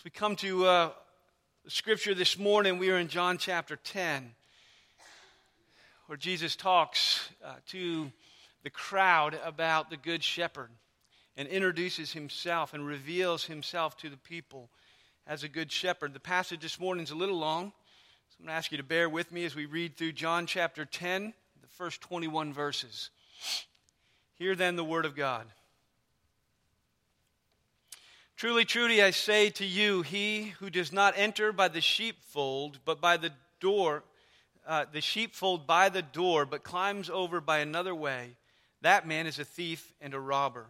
As we come to uh, scripture this morning, we are in John chapter 10, where Jesus talks uh, to the crowd about the Good Shepherd and introduces himself and reveals himself to the people as a Good Shepherd. The passage this morning is a little long, so I'm going to ask you to bear with me as we read through John chapter 10, the first 21 verses. Hear then the word of God. Truly, truly, I say to you, he who does not enter by the sheepfold, but by the door, uh, the sheepfold by the door, but climbs over by another way, that man is a thief and a robber.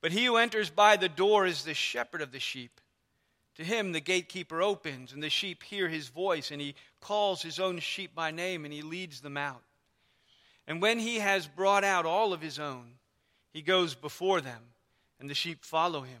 But he who enters by the door is the shepherd of the sheep. To him the gatekeeper opens, and the sheep hear his voice, and he calls his own sheep by name, and he leads them out. And when he has brought out all of his own, he goes before them, and the sheep follow him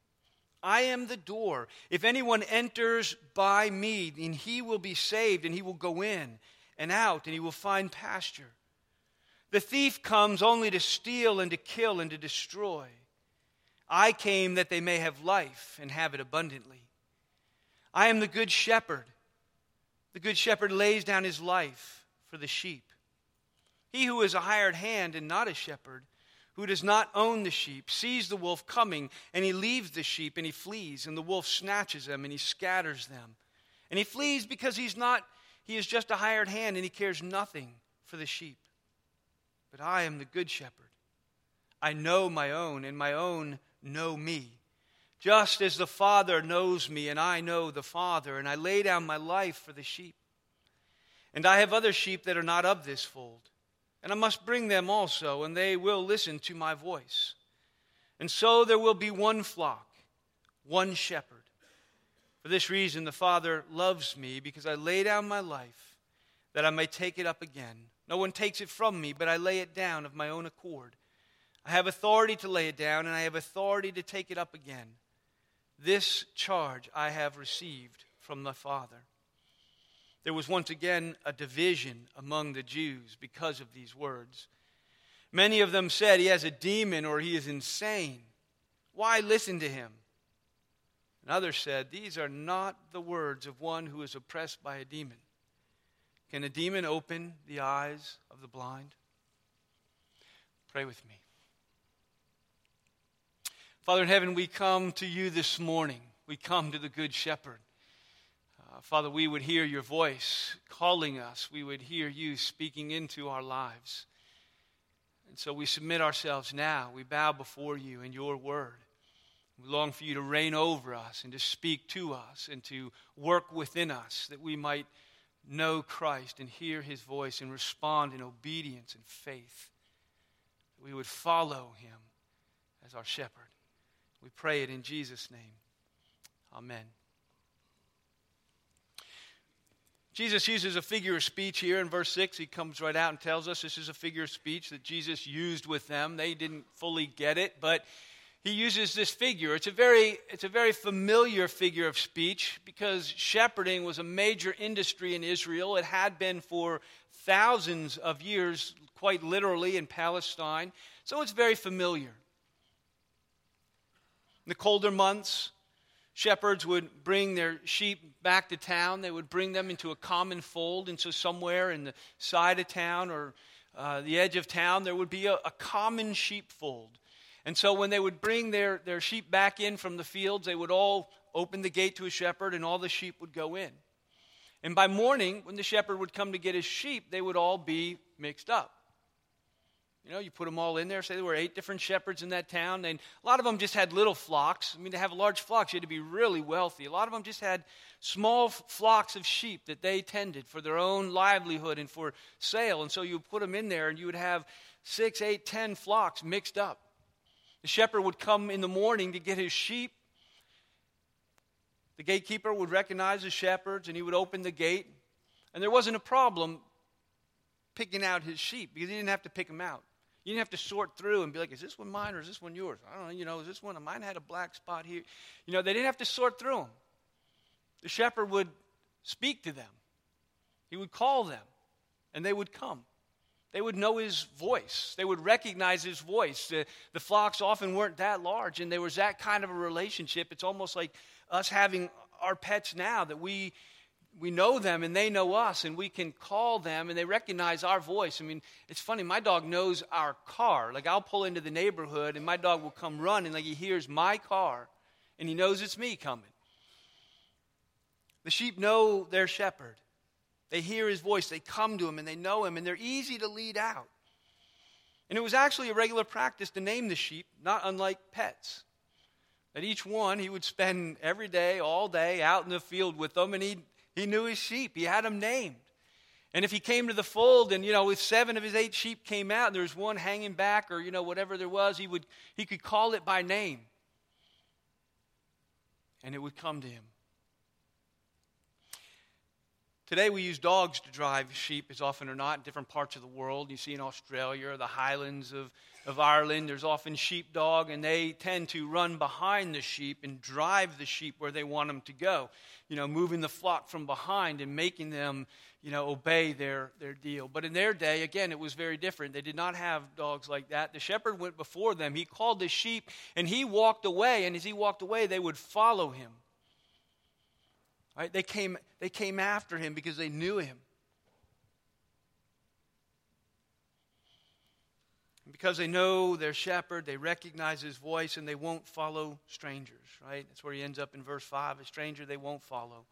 I am the door. If anyone enters by me, then he will be saved, and he will go in and out, and he will find pasture. The thief comes only to steal and to kill and to destroy. I came that they may have life and have it abundantly. I am the good shepherd. The good shepherd lays down his life for the sheep. He who is a hired hand and not a shepherd who does not own the sheep sees the wolf coming and he leaves the sheep and he flees and the wolf snatches them and he scatters them. And he flees because he's not he is just a hired hand and he cares nothing for the sheep. But i am the good shepherd. I know my own and my own know me. Just as the father knows me and i know the father and i lay down my life for the sheep. And i have other sheep that are not of this fold and I must bring them also, and they will listen to my voice. And so there will be one flock, one shepherd. For this reason, the Father loves me, because I lay down my life that I may take it up again. No one takes it from me, but I lay it down of my own accord. I have authority to lay it down, and I have authority to take it up again. This charge I have received from the Father. There was once again a division among the Jews because of these words. Many of them said he has a demon or he is insane. Why listen to him? And others said, These are not the words of one who is oppressed by a demon. Can a demon open the eyes of the blind? Pray with me. Father in heaven, we come to you this morning. We come to the Good Shepherd. Uh, Father, we would hear your voice calling us. We would hear you speaking into our lives. And so we submit ourselves now. We bow before you in your word. We long for you to reign over us and to speak to us and to work within us that we might know Christ and hear his voice and respond in obedience and faith. That we would follow him as our shepherd. We pray it in Jesus' name. Amen. Jesus uses a figure of speech here in verse 6. He comes right out and tells us this is a figure of speech that Jesus used with them. They didn't fully get it, but he uses this figure. It's a very, it's a very familiar figure of speech because shepherding was a major industry in Israel. It had been for thousands of years, quite literally, in Palestine. So it's very familiar. In the colder months, Shepherds would bring their sheep back to town. They would bring them into a common fold, and so somewhere in the side of town or uh, the edge of town, there would be a, a common sheepfold. And so when they would bring their, their sheep back in from the fields, they would all open the gate to a shepherd, and all the sheep would go in. And by morning, when the shepherd would come to get his sheep, they would all be mixed up. You know, you put them all in there. Say there were eight different shepherds in that town, and a lot of them just had little flocks. I mean, to have a large flocks, you had to be really wealthy. A lot of them just had small flocks of sheep that they tended for their own livelihood and for sale. And so you put them in there, and you would have six, eight, ten flocks mixed up. The shepherd would come in the morning to get his sheep. The gatekeeper would recognize the shepherds, and he would open the gate. And there wasn't a problem picking out his sheep because he didn't have to pick them out. You didn't have to sort through and be like, is this one mine or is this one yours? I don't know, you know, is this one, of mine had a black spot here? You know, they didn't have to sort through them. The shepherd would speak to them, he would call them, and they would come. They would know his voice. They would recognize his voice. The, the, flocks often weren't that large, and there was that kind of a relationship. It's almost like us having our pets now that we we know them and they know us and we can call them and they recognize our voice. I mean, it's funny, my dog knows our car. Like I'll pull into the neighborhood and my dog will come running like he hears my car and he knows it's me coming. The sheep know their shepherd. They hear his voice, they come to him, and they know him, and they're easy to lead out. And it was actually a regular practice to name the sheep, not unlike pets. That each one, he would spend every day, all day, out in the field with them, and he, he knew his sheep. He had them named. And if he came to the fold and, you know, if seven of his eight sheep came out and there was one hanging back or, you know, whatever there was, he, would, he could call it by name. And it would come to him. Today we use dogs to drive sheep as often or not in different parts of the world. You see in Australia the highlands of, of Ireland, there's often sheepdog, and they tend to run behind the sheep and drive the sheep where they want them to go. You know, moving the flock from behind and making them, you know, obey their, their deal. But in their day, again, it was very different. They did not have dogs like that. The shepherd went before them. He called the sheep and he walked away, and as he walked away, they would follow him. Right? They, came, they came after him because they knew him. And because they know their shepherd, they recognize his voice, and they won't follow strangers, right? That's where he ends up in verse 5. A stranger they won't follow.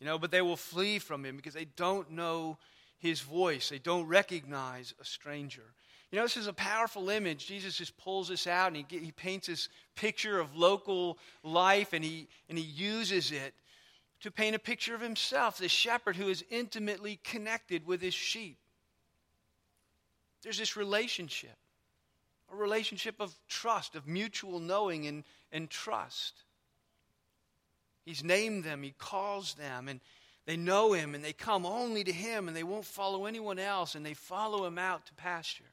You know, but they will flee from him because they don't know his voice. They don't recognize a stranger. You know, this is a powerful image. Jesus just pulls this out and he, he paints this picture of local life and he, and he uses it to paint a picture of himself, the shepherd who is intimately connected with his sheep. There's this relationship, a relationship of trust, of mutual knowing and, and trust. He's named them, he calls them, and they know him, and they come only to him, and they won't follow anyone else, and they follow him out to pasture.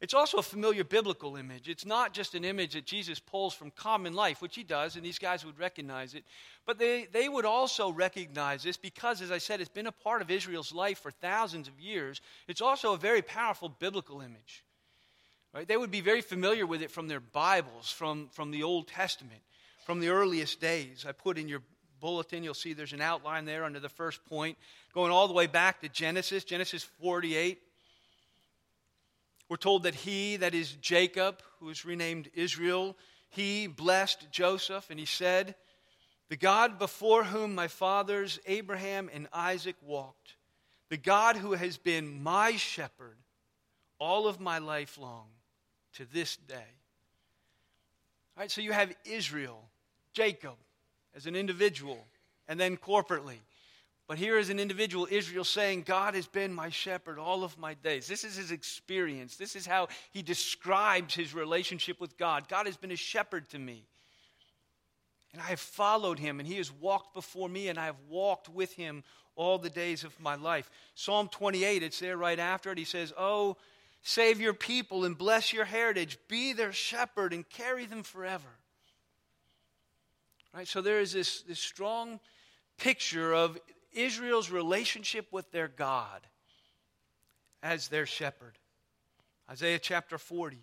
It's also a familiar biblical image. It's not just an image that Jesus pulls from common life, which he does, and these guys would recognize it. But they, they would also recognize this because, as I said, it's been a part of Israel's life for thousands of years. It's also a very powerful biblical image. Right? They would be very familiar with it from their Bibles, from, from the Old Testament, from the earliest days. I put in your bulletin, you'll see there's an outline there under the first point, going all the way back to Genesis, Genesis 48. We're told that he, that is Jacob, who is renamed Israel, he blessed Joseph and he said, The God before whom my fathers Abraham and Isaac walked, the God who has been my shepherd all of my life long to this day. All right, so you have Israel, Jacob, as an individual, and then corporately. But here is an individual, Israel, saying, God has been my shepherd all of my days. This is his experience. This is how he describes his relationship with God. God has been a shepherd to me. And I have followed him, and he has walked before me, and I have walked with him all the days of my life. Psalm 28, it's there right after it. He says, Oh, save your people and bless your heritage. Be their shepherd and carry them forever. Right? So there is this, this strong picture of Israel's relationship with their God as their shepherd. Isaiah chapter 40.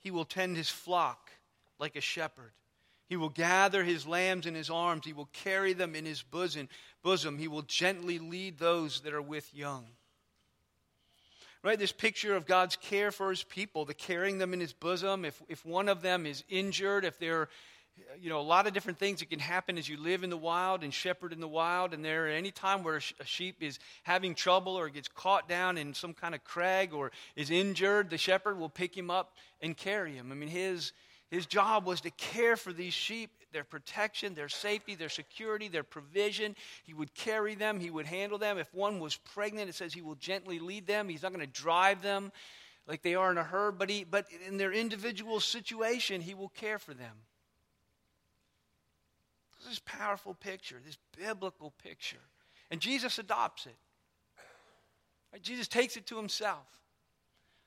He will tend his flock like a shepherd. He will gather his lambs in his arms. He will carry them in his bosom. bosom. He will gently lead those that are with young. Right? This picture of God's care for his people, the carrying them in his bosom. If, if one of them is injured, if they're you know, a lot of different things that can happen as you live in the wild and shepherd in the wild. And there, any time where a sheep is having trouble or gets caught down in some kind of crag or is injured, the shepherd will pick him up and carry him. I mean, his, his job was to care for these sheep, their protection, their safety, their security, their provision. He would carry them, he would handle them. If one was pregnant, it says he will gently lead them. He's not going to drive them like they are in a herd, but, he, but in their individual situation, he will care for them. This powerful picture, this biblical picture. And Jesus adopts it. Jesus takes it to himself.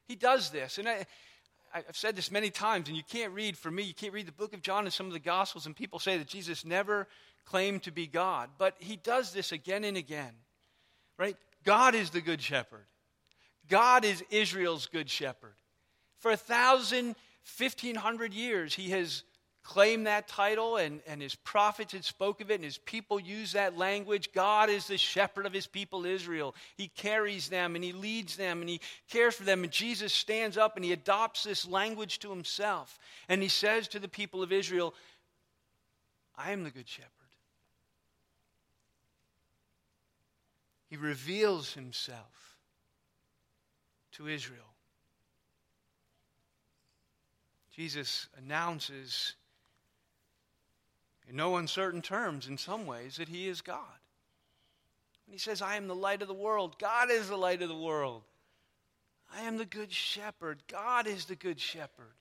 He does this. And I, I've said this many times, and you can't read, for me, you can't read the book of John and some of the Gospels, and people say that Jesus never claimed to be God. But he does this again and again. Right? God is the good shepherd. God is Israel's good shepherd. For a thousand, fifteen hundred years, he has claimed that title, and, and his prophets had spoke of it, and his people use that language. God is the shepherd of his people Israel. He carries them and he leads them and he cares for them. And Jesus stands up and he adopts this language to himself. And he says to the people of Israel, I am the good shepherd. He reveals himself to Israel. Jesus announces in no uncertain terms, in some ways, that he is God. And he says, I am the light of the world. God is the light of the world. I am the good shepherd. God is the good shepherd.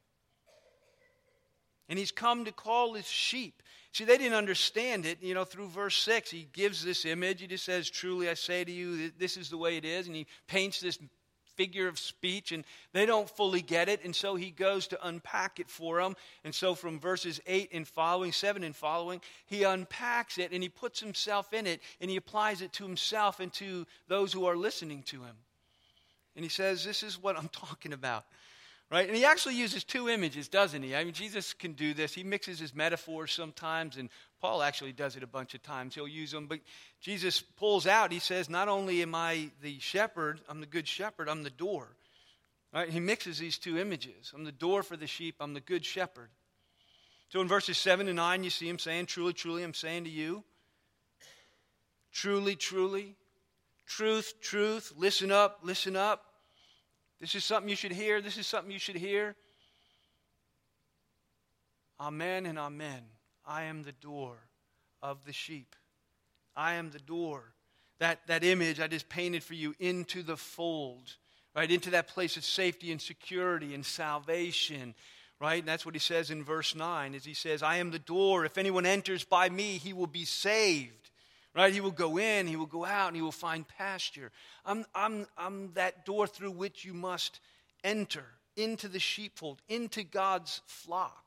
And he's come to call his sheep. See, they didn't understand it. You know, through verse 6, he gives this image. He just says, Truly I say to you, this is the way it is. And he paints this figure of speech, and they don't fully get it. And so he goes to unpack it for them. And so from verses 8 and following, 7 and following, he unpacks it and he puts himself in it and he applies it to himself and to those who are listening to him. And he says, This is what I'm talking about. Right? And he actually uses two images, doesn't he? I mean, Jesus can do this. He mixes his metaphors sometimes, and Paul actually does it a bunch of times. He'll use them. But Jesus pulls out, he says, Not only am I the shepherd, I'm the good shepherd, I'm the door. Right? He mixes these two images. I'm the door for the sheep, I'm the good shepherd. So in verses 7 and 9, you see him saying, Truly, truly, I'm saying to you, truly, truly, truth, truth, listen up, listen up. This is something you should hear. This is something you should hear. Amen and amen. I am the door of the sheep. I am the door. That, that image I just painted for you into the fold, right? Into that place of safety and security and salvation, right? And that's what he says in verse 9, as he says, I am the door. If anyone enters by me, he will be saved Right? He will go in, he will go out, and he will find pasture. I'm, I'm, I'm that door through which you must enter into the sheepfold, into God's flock.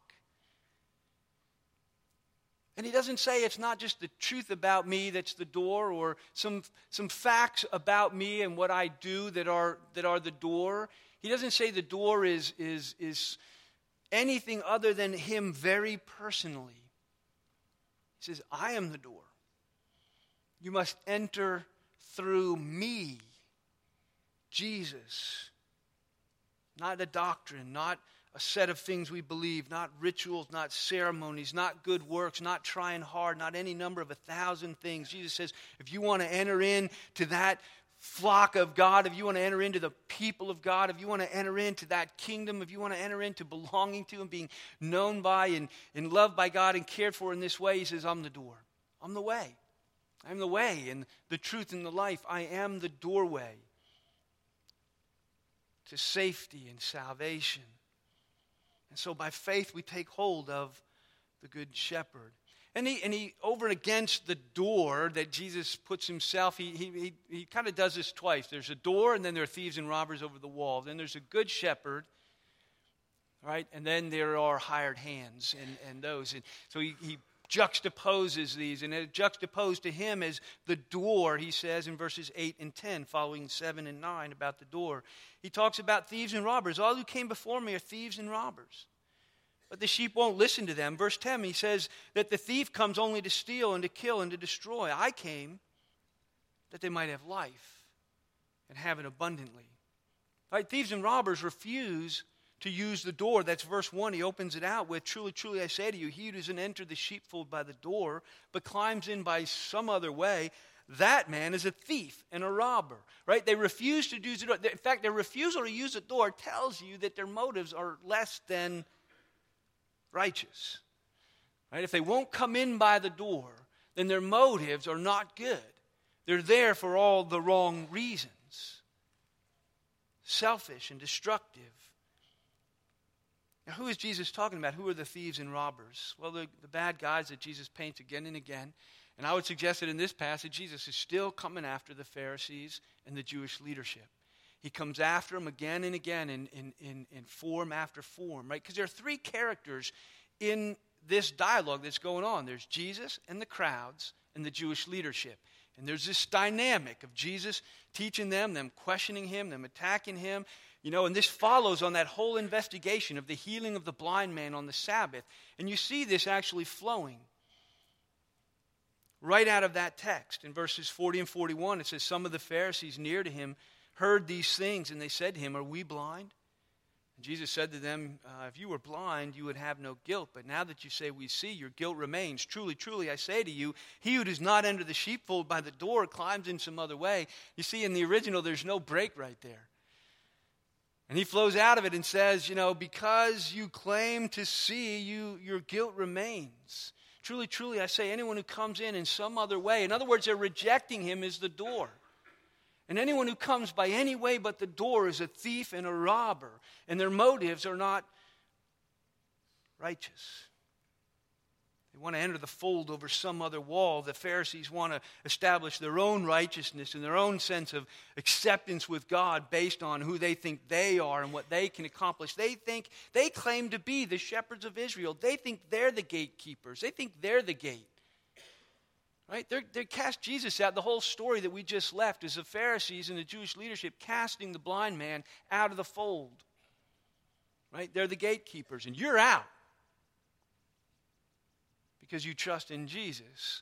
And he doesn't say it's not just the truth about me that's the door or some, some facts about me and what I do that are, that are the door. He doesn't say the door is, is, is anything other than him very personally. He says, I am the door. You must enter through me, Jesus. Not a doctrine, not a set of things we believe, not rituals, not ceremonies, not good works, not trying hard, not any number of a thousand things. Jesus says, if you want to enter into that flock of God, if you want to enter into the people of God, if you want to enter into that kingdom, if you want to enter into belonging to and being known by and, and loved by God and cared for in this way, he says, I'm the door. I'm the way. I'm the way and the truth and the life. I am the doorway to safety and salvation. And so by faith, we take hold of the Good Shepherd. And he, and he over and against the door that Jesus puts himself, he, he, he, he kind of does this twice. There's a door, and then there are thieves and robbers over the wall. Then there's a good shepherd, right? And then there are hired hands and, and those. And so he, he juxtaposes these, and it juxtaposed to him as the door, he says in verses 8 and 10, following 7 and 9 about the door. He talks about thieves and robbers. All who came before me are thieves and robbers. But the sheep won't listen to them. Verse 10, he says that the thief comes only to steal and to kill and to destroy. I came that they might have life and have it abundantly. Right? Thieves and robbers refuse to use the door. That's verse 1. He opens it out with Truly, truly, I say to you, he who doesn't enter the sheepfold by the door, but climbs in by some other way, that man is a thief and a robber. Right? They refuse to use the door. In fact, their refusal to use the door tells you that their motives are less than righteous. Right? If they won't come in by the door, then their motives are not good. They're there for all the wrong reasons selfish and destructive. Now, who is Jesus talking about? Who are the thieves and robbers? Well, the, the bad guys that Jesus paints again and again. And I would suggest that in this passage, Jesus is still coming after the Pharisees and the Jewish leadership. He comes after them again and again in, in, in, in form after form, right? Because there are three characters in this dialogue that's going on there's Jesus and the crowds and the Jewish leadership. And there's this dynamic of Jesus teaching them, them questioning him, them attacking him. You know, and this follows on that whole investigation of the healing of the blind man on the Sabbath. And you see this actually flowing right out of that text. In verses 40 and 41, it says, Some of the Pharisees near to him heard these things, and they said to him, Are we blind? And Jesus said to them, uh, If you were blind, you would have no guilt. But now that you say we see, your guilt remains. Truly, truly, I say to you, he who does not enter the sheepfold by the door climbs in some other way. You see, in the original, there's no break right there. And he flows out of it and says, You know, because you claim to see, you, your guilt remains. Truly, truly, I say, anyone who comes in in some other way, in other words, they're rejecting him as the door. And anyone who comes by any way but the door is a thief and a robber, and their motives are not righteous. They want to enter the fold over some other wall. The Pharisees want to establish their own righteousness and their own sense of acceptance with God based on who they think they are and what they can accomplish. They think they claim to be the shepherds of Israel. They think they're the gatekeepers. They think they're the gate. Right? They're, they cast Jesus out. The whole story that we just left is the Pharisees and the Jewish leadership casting the blind man out of the fold. Right? They're the gatekeepers, and you're out because you trust in Jesus.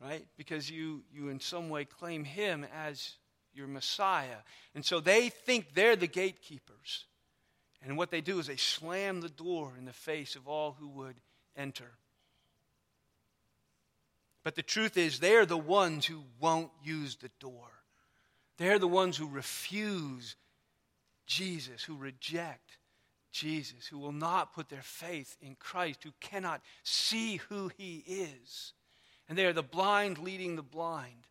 Right? Because you, you in some way claim him as your Messiah. And so they think they're the gatekeepers. And what they do is they slam the door in the face of all who would enter. But the truth is, they're the ones who won't use the door. They're the ones who refuse Jesus, who reject Jesus, who will not put their faith in Christ, who cannot see who he is. And they are the blind leading the blind,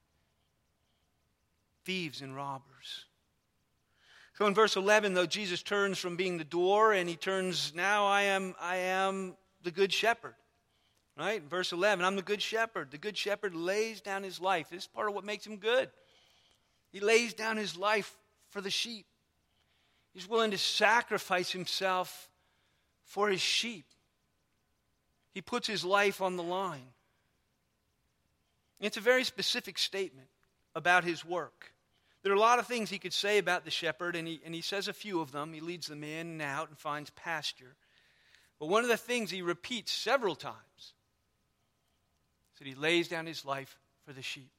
thieves and robbers. So in verse 11, though, Jesus turns from being the door and he turns, now I am, I am the good shepherd. Right? Verse 11 I'm the good shepherd. The good shepherd lays down his life. This is part of what makes him good. He lays down his life for the sheep. He's willing to sacrifice himself for his sheep. He puts his life on the line. It's a very specific statement about his work. There are a lot of things he could say about the shepherd, and he, and he says a few of them. He leads them in and out and finds pasture. But one of the things he repeats several times is that he lays down his life for the sheep.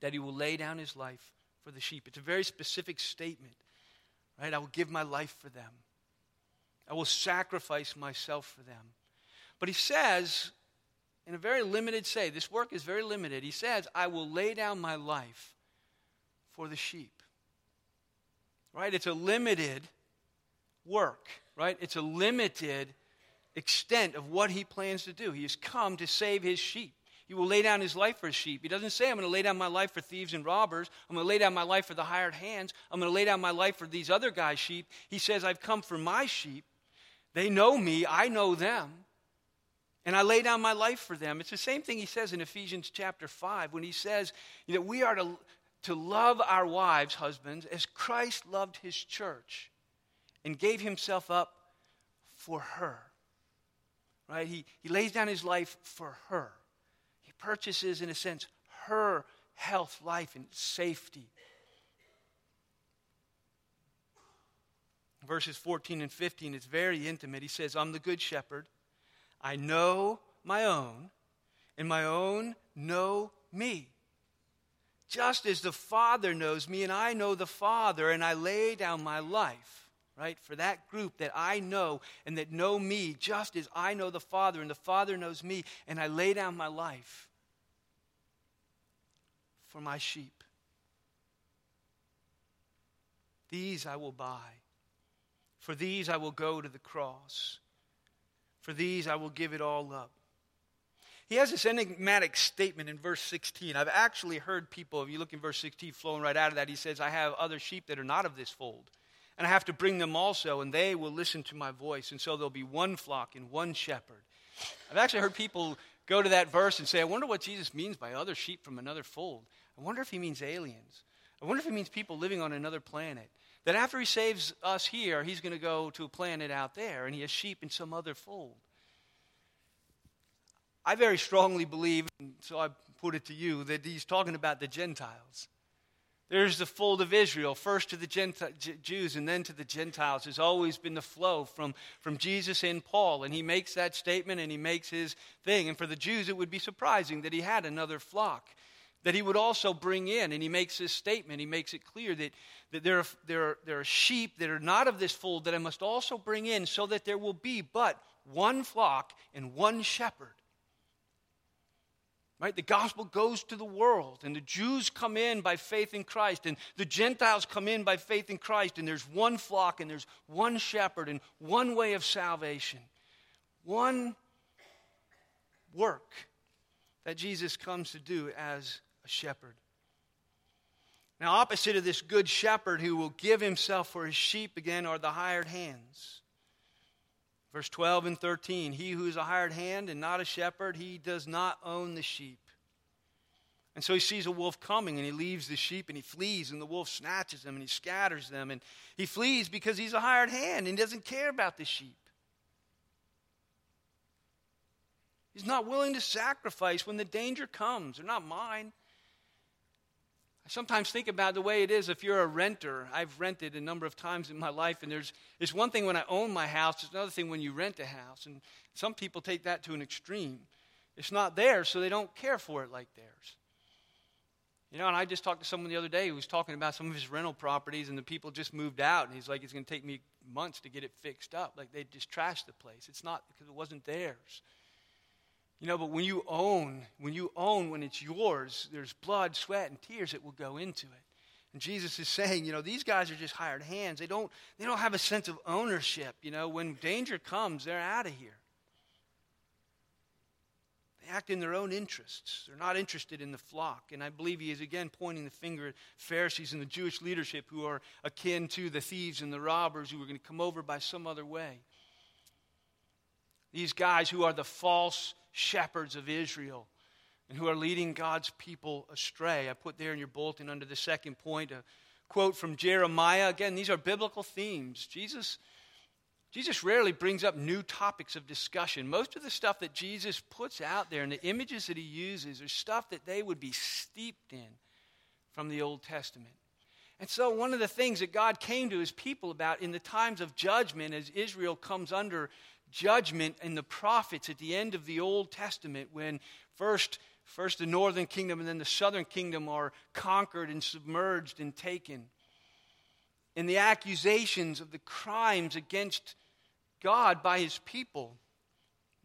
That he will lay down his life for the sheep. It's a very specific statement, right? I will give my life for them, I will sacrifice myself for them. But he says, in a very limited say, this work is very limited. He says, I will lay down my life for the sheep. Right? It's a limited work, right? It's a limited extent of what he plans to do. He has come to save his sheep. He will lay down his life for his sheep. He doesn't say, I'm going to lay down my life for thieves and robbers. I'm going to lay down my life for the hired hands. I'm going to lay down my life for these other guys' sheep. He says, I've come for my sheep. They know me. I know them. And I lay down my life for them. It's the same thing he says in Ephesians chapter 5 when he says that we are to, to love our wives, husbands, as Christ loved his church and gave himself up for her right? He, he lays down his life for her. Purchases, in a sense, her health, life, and safety. Verses 14 and 15, it's very intimate. He says, I'm the good shepherd. I know my own, and my own know me. Just as the Father knows me, and I know the Father, and I lay down my life right? For that group that I know and that know me just as I know the Father and the Father knows me, and I lay down my life for my sheep. These I will buy. For these I will go to the cross. For these I will give it all up. He has this enigmatic statement in verse 16. I've actually heard people, if you look in verse 16, flowing right out of that, he says, I have other sheep that are not of this fold And I have to bring them also, and they will listen to my voice. And so there'll be one flock and one shepherd. I've actually heard people go to that verse and say, I wonder what Jesus means by other sheep from another fold. I wonder if he means aliens. I wonder if he means people living on another planet. That after he saves us here, he's going to go to a planet out there and he has sheep in some other fold. I very strongly believe, and so I put it to you, that he's talking about the Gentiles. There's the fold of Israel, first to the Genti- Jews and then to the Gentiles. Has always been the flow from, from Jesus and Paul. And he makes that statement and he makes his thing. And for the Jews, it would be surprising that he had another flock that he would also bring in. And he makes this statement. He makes it clear that, that there, are, there, are, there are sheep that are not of this fold that I must also bring in so that there will be but one flock and one shepherd. Right? The gospel goes to the world, and the Jews come in by faith in Christ, and the Gentiles come in by faith in Christ, and there's one flock, and there's one shepherd, and one way of salvation. One work that Jesus comes to do as a shepherd. Now, opposite of this good shepherd who will give himself for his sheep again are the hired hands. Verse 12 and 13 He who is a hired hand and not a shepherd, he does not own the sheep. And so he sees a wolf coming and he leaves the sheep and he flees, and the wolf snatches them and he scatters them. And he flees because he's a hired hand and doesn't care about the sheep. He's not willing to sacrifice when the danger comes. They're not mine. I sometimes think about the way it is if you're a renter. I've rented a number of times in my life, and there's it's one thing when I own my house, it's another thing when you rent a house. And some people take that to an extreme. It's not theirs, so they don't care for it like theirs. You know, and I just talked to someone the other day who was talking about some of his rental properties, and the people just moved out, and he's like, it's going to take me months to get it fixed up. Like they just trashed the place. It's not because it wasn't theirs. You know, but when you own, when you own, when it's yours, there's blood, sweat, and tears that will go into it. And Jesus is saying, you know, these guys are just hired hands. They don't, they don't have a sense of ownership. You know, when danger comes, they're out of here. They act in their own interests. They're not interested in the flock. And I believe he is again pointing the finger at Pharisees and the Jewish leadership who are akin to the thieves and the robbers who are going to come over by some other way. These guys who are the false shepherds of Israel and who are leading God's people astray. I put there in your bulletin under the second point a quote from Jeremiah. Again, these are biblical themes. Jesus, Jesus rarely brings up new topics of discussion. Most of the stuff that Jesus puts out there and the images that he uses are stuff that they would be steeped in from the Old Testament. And so, one of the things that God came to his people about in the times of judgment as Israel comes under judgment in the prophets at the end of the Old Testament when first, first the northern kingdom and then the southern kingdom are conquered and submerged and taken. And the accusations of the crimes against God by his people.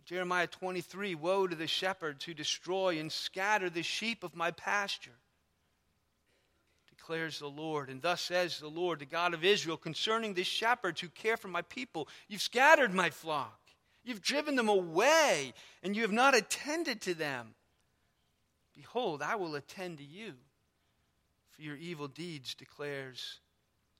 Jeremiah 23 Woe to the shepherds who destroy and scatter the sheep of my pasture declares the Lord. And thus says the Lord, the God of Israel, concerning the shepherds who care for my people You've scattered my flock, you've driven them away, and you have not attended to them. Behold, I will attend to you for your evil deeds, declares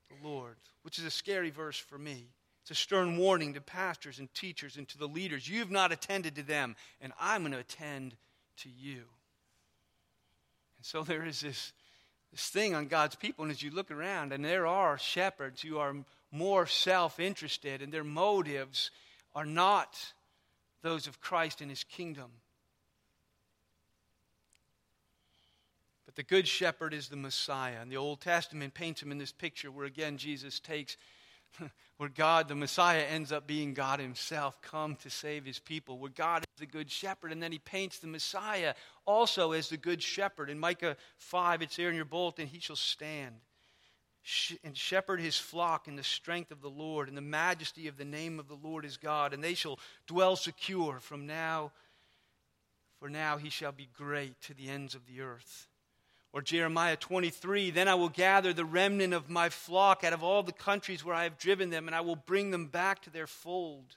the Lord. Which is a scary verse for me. It's a stern warning to pastors and teachers and to the leaders. You have not attended to them, and I'm going to attend to you. And so there is this this thing on God's people. And as you look around, and there are shepherds who are more self interested, and their motives are not those of Christ and his kingdom. But the good shepherd is the Messiah. And the Old Testament paints him in this picture where, again, Jesus takes where God, the Messiah, ends up being God Himself, come to save His people, where God is the Good Shepherd, and then He paints the Messiah also as the Good Shepherd. In Micah 5, it's there in your bulletin, He shall stand and shepherd His flock in the strength of the Lord, in the majesty of the name of the Lord His God, and they shall dwell secure from now, for now He shall be great to the ends of the earth. Or Jeremiah 23, then I will gather the remnant of my flock out of all the countries where I have driven them, and I will bring them back to their fold.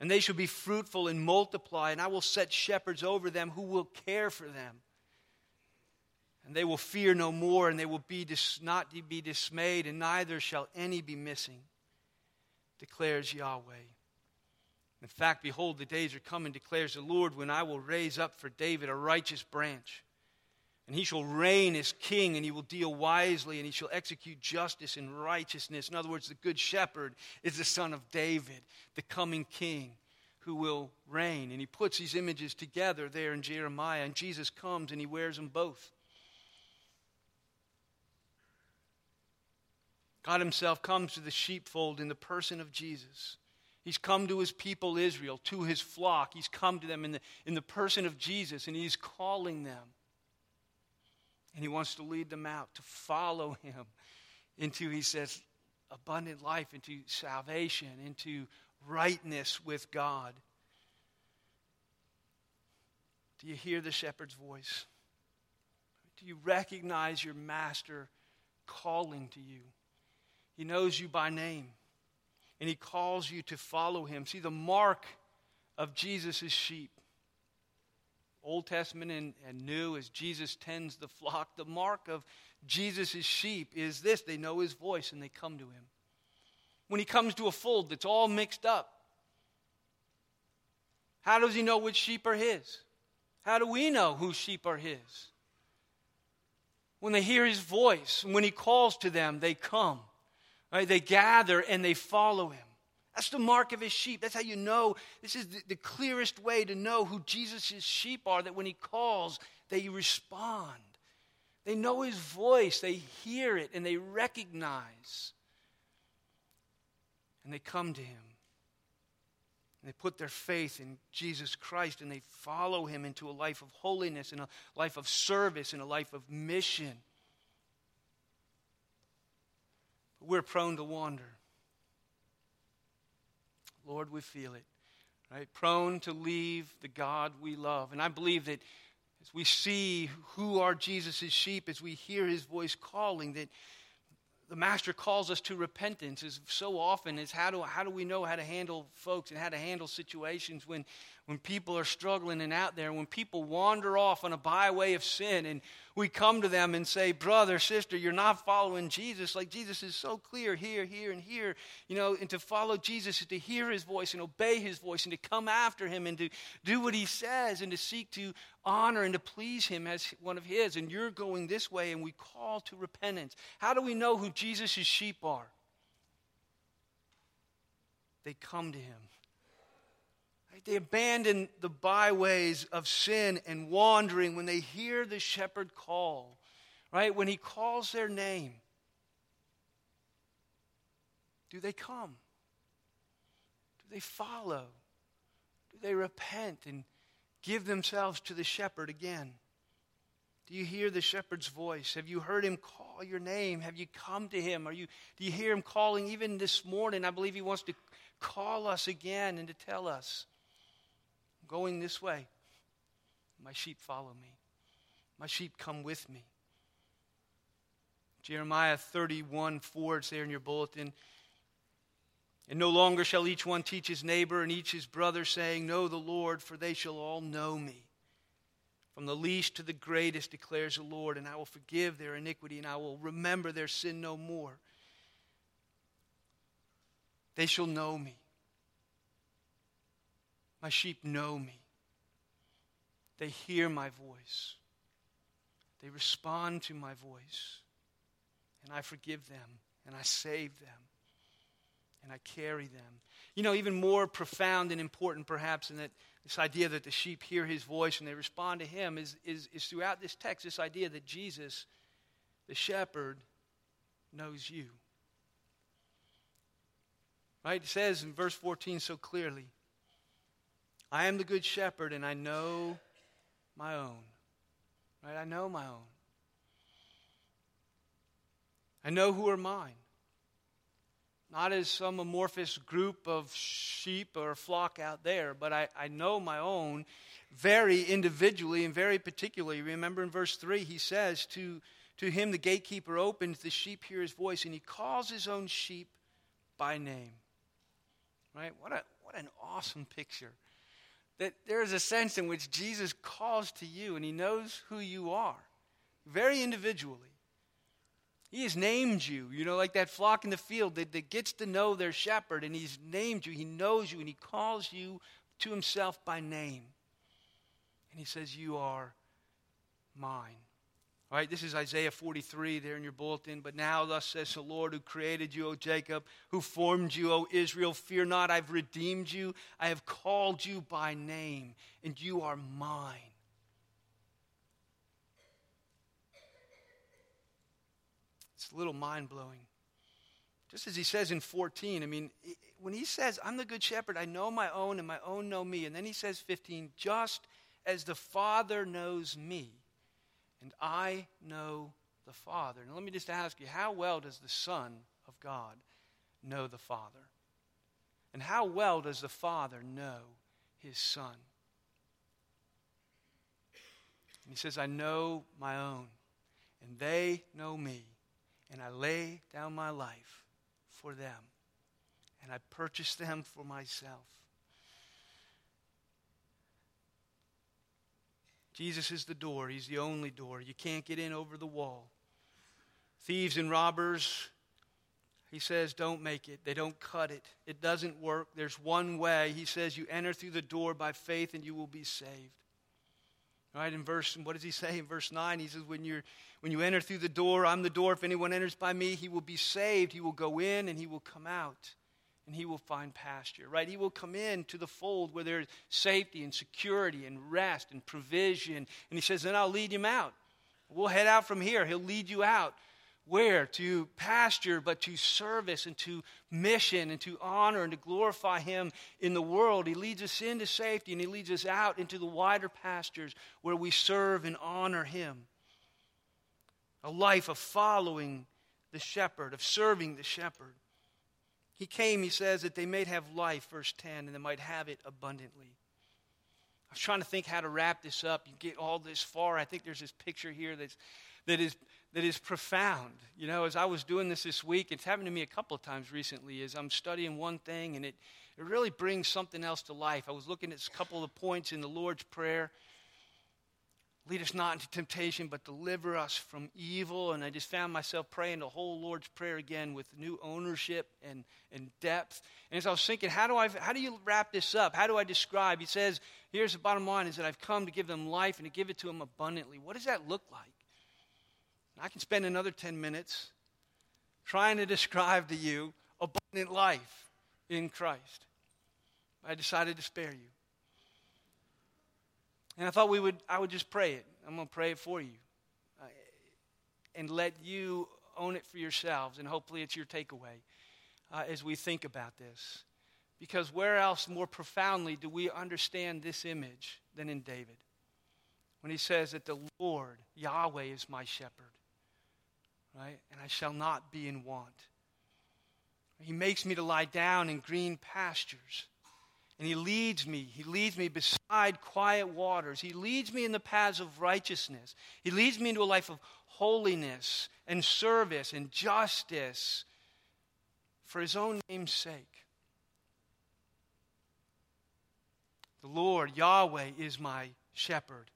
And they shall be fruitful and multiply, and I will set shepherds over them who will care for them. And they will fear no more, and they will be dis- not be dismayed, and neither shall any be missing, declares Yahweh. In fact, behold, the days are coming, declares the Lord, when I will raise up for David a righteous branch. And he shall reign as king, and he will deal wisely, and he shall execute justice and righteousness. In other words, the good shepherd is the son of David, the coming king who will reign. And he puts these images together there in Jeremiah, and Jesus comes and he wears them both. God Himself comes to the sheepfold in the person of Jesus. He's come to His people Israel, to His flock. He's come to them in the, in the person of Jesus, and He's calling them. And He wants to lead them out, to follow Him into, He says, abundant life, into salvation, into rightness with God. Do you hear the shepherd's voice? Do you recognize your master calling to you? He knows you by name, and he calls you to follow him. See, the mark of Jesus' sheep, Old Testament and, and New, as Jesus tends the flock, the mark of Jesus' sheep is this they know his voice and they come to him. When he comes to a fold that's all mixed up, how does he know which sheep are his? How do we know whose sheep are his? When they hear his voice, when he calls to them, they come. Right? They gather and they follow him. That's the mark of his sheep. That's how you know. This is the, the clearest way to know who Jesus' sheep are that when he calls, they respond. They know his voice, they hear it, and they recognize. And they come to him. And they put their faith in Jesus Christ and they follow him into a life of holiness and a life of service and a life of mission. But we're prone to wander. Lord, we feel it, right? Prone to leave the God we love. And I believe that as we see who are Jesus' sheep, as we hear his voice calling, that the master calls us to repentance is so often is how do, how do we know how to handle folks and how to handle situations when, when people are struggling and out there, when people wander off on a byway of sin, and we come to them and say, Brother, sister, you're not following Jesus. Like Jesus is so clear here, here, and here. You know, and to follow Jesus is to hear his voice and obey his voice and to come after him and to do what he says and to seek to honor and to please him as one of his. And you're going this way, and we call to repentance. How do we know who Jesus' sheep are? They come to him. They abandon the byways of sin and wandering when they hear the shepherd call, right? When he calls their name. Do they come? Do they follow? Do they repent and give themselves to the shepherd again? Do you hear the shepherd's voice? Have you heard him call your name? Have you come to him? Are you, do you hear him calling even this morning? I believe he wants to call us again and to tell us going this way. My sheep follow me. My sheep come with me. Jeremiah 31 4, it's there in your bulletin. And no longer shall each one teach his neighbor and each his brother, saying, Know the Lord, for they shall all know me. From the least to the greatest, declares the Lord, and I will forgive their iniquity and I will remember their sin no more. They shall know me. My sheep know me. They hear my voice. They respond to my voice. And I forgive them and I save them and I carry them. You know, even more profound and important, perhaps, in that this idea that the sheep hear his voice and they respond to him is, is, is throughout this text this idea that Jesus, the shepherd, knows you. Right? It says in verse 14 so clearly I am the good shepherd and I know my own. Right? I know my own. I know who are mine. Not as some amorphous group of sheep or flock out there, but I, I know my own very individually and very particularly. Remember in verse 3, he says, To, to him the gatekeeper opens, the sheep hear his voice, and he calls his own sheep by name. Right? What, a, what an awesome picture that there is a sense in which Jesus calls to you and he knows who you are very individually. He has named you, you know, like that flock in the field that, that gets to know their shepherd, and he's named you, he knows you, and he calls you to himself by name. And he says, You are mine. All right, this is Isaiah 43 there in your bulletin. But now, thus says the Lord who created you, O Jacob, who formed you, O Israel, fear not, I've redeemed you. I have called you by name, and you are mine. A little mind blowing. Just as he says in 14, I mean, when he says, I'm the good shepherd, I know my own, and my own know me. And then he says 15, just as the Father knows me and I know the Father. Now, let me just ask you how well does the Son of God know the Father? And how well does the Father know his Son? And he says, I know my own, and they know me, and I lay down my life for them, and I purchase them for myself. Jesus is the door. He's the only door. You can't get in over the wall. Thieves and robbers, he says, don't make it. They don't cut it. It doesn't work. There's one way. He says, you enter through the door by faith and you will be saved. Right in verse, what does he say in verse 9? He says, when, you're, when you enter through the door, I'm the door. If anyone enters by me, he will be saved. He will go in and he will come out and he will find pasture, right? He will come in to the fold where there's safety and security and rest and provision. And he says, then I'll lead him out. We'll head out from here. He'll lead you out. Where? To pasture, but to service and to mission and to honor and to glorify Him in the world. He leads us into safety and He leads us out into the wider pastures where we serve and honor Him. A life of following the shepherd, of serving the shepherd. He came, he says, that they might have life, verse 10, and they might have it abundantly. I was trying to think how to wrap this up. You get all this far. I think there's this picture here that's, that, is, that is profound. You know, as I was doing this this week, it's happened to me a couple of times recently, as I'm studying one thing and it, it really brings something else to life. I was looking at a couple of points in the Lord's Prayer Lead us not into temptation, but deliver us from evil. And I just found myself praying the whole Lord's Prayer again with new ownership and, and depth. And as I was thinking, how do, I, how do you wrap this up? How do I describe? He says, here's the bottom line is that I've come to give them life and to give it to them abundantly. What does that look like? I can spend another 10 minutes trying to describe to you abundant life in Christ. I decided to spare you. And I thought we would, I would just pray it. I'm going to pray it for you. Uh, and let you own it for yourselves. And hopefully it's your takeaway uh, as we think about this. Because where else more profoundly do we understand this image than in David? When he says that the Lord, Yahweh, is my shepherd, right? And I shall not be in want. He makes me to lie down in green pastures. And he leads me. He leads me beside quiet waters. He leads me in the paths of righteousness. He leads me into a life of holiness and service and justice for his own name's sake. The Lord, Yahweh, is my shepherd.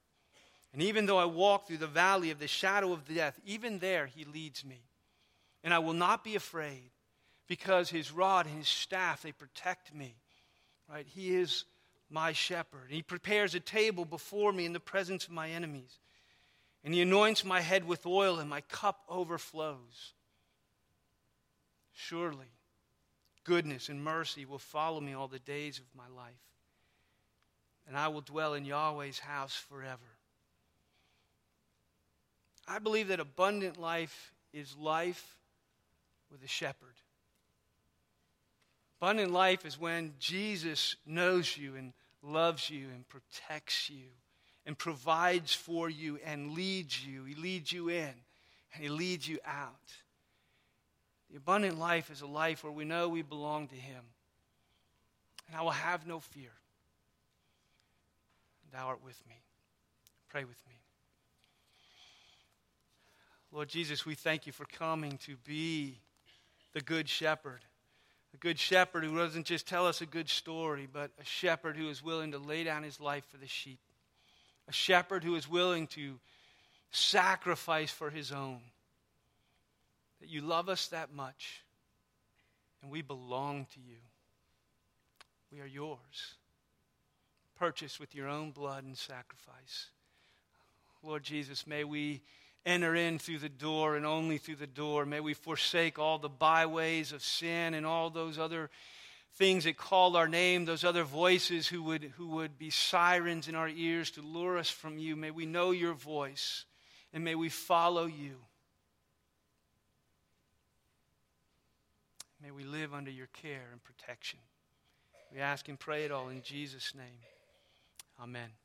And even though I walk through the valley of the shadow of death, even there he leads me. And I will not be afraid because his rod and his staff, they protect me. Right? He is my shepherd. He prepares a table before me in the presence of my enemies. And he anoints my head with oil, and my cup overflows. Surely, goodness and mercy will follow me all the days of my life. And I will dwell in Yahweh's house forever. I believe that abundant life is life with a shepherd. Abundant life is when Jesus knows you and loves you and protects you and provides for you and leads you. He leads you in and He leads you out. The abundant life is a life where we know we belong to Him. And I will have no fear. Thou art with me. Pray with me. Lord Jesus, we thank you for coming to be the Good Shepherd a good shepherd who doesn't just tell us a good story, but a shepherd who is willing to lay down his life for the sheep. A shepherd who is willing to sacrifice for his own. That you love us that much, and we belong to you. We are yours, purchased with your own blood and sacrifice. Lord Jesus, may we enter in through the door and only through the door. May we forsake all the byways of sin and all those other things that call our name, those other voices who would, who would be sirens in our ears to lure us from you. May we know your voice and may we follow you. May we live under your care and protection. We ask and pray it all in Jesus' name. Amen.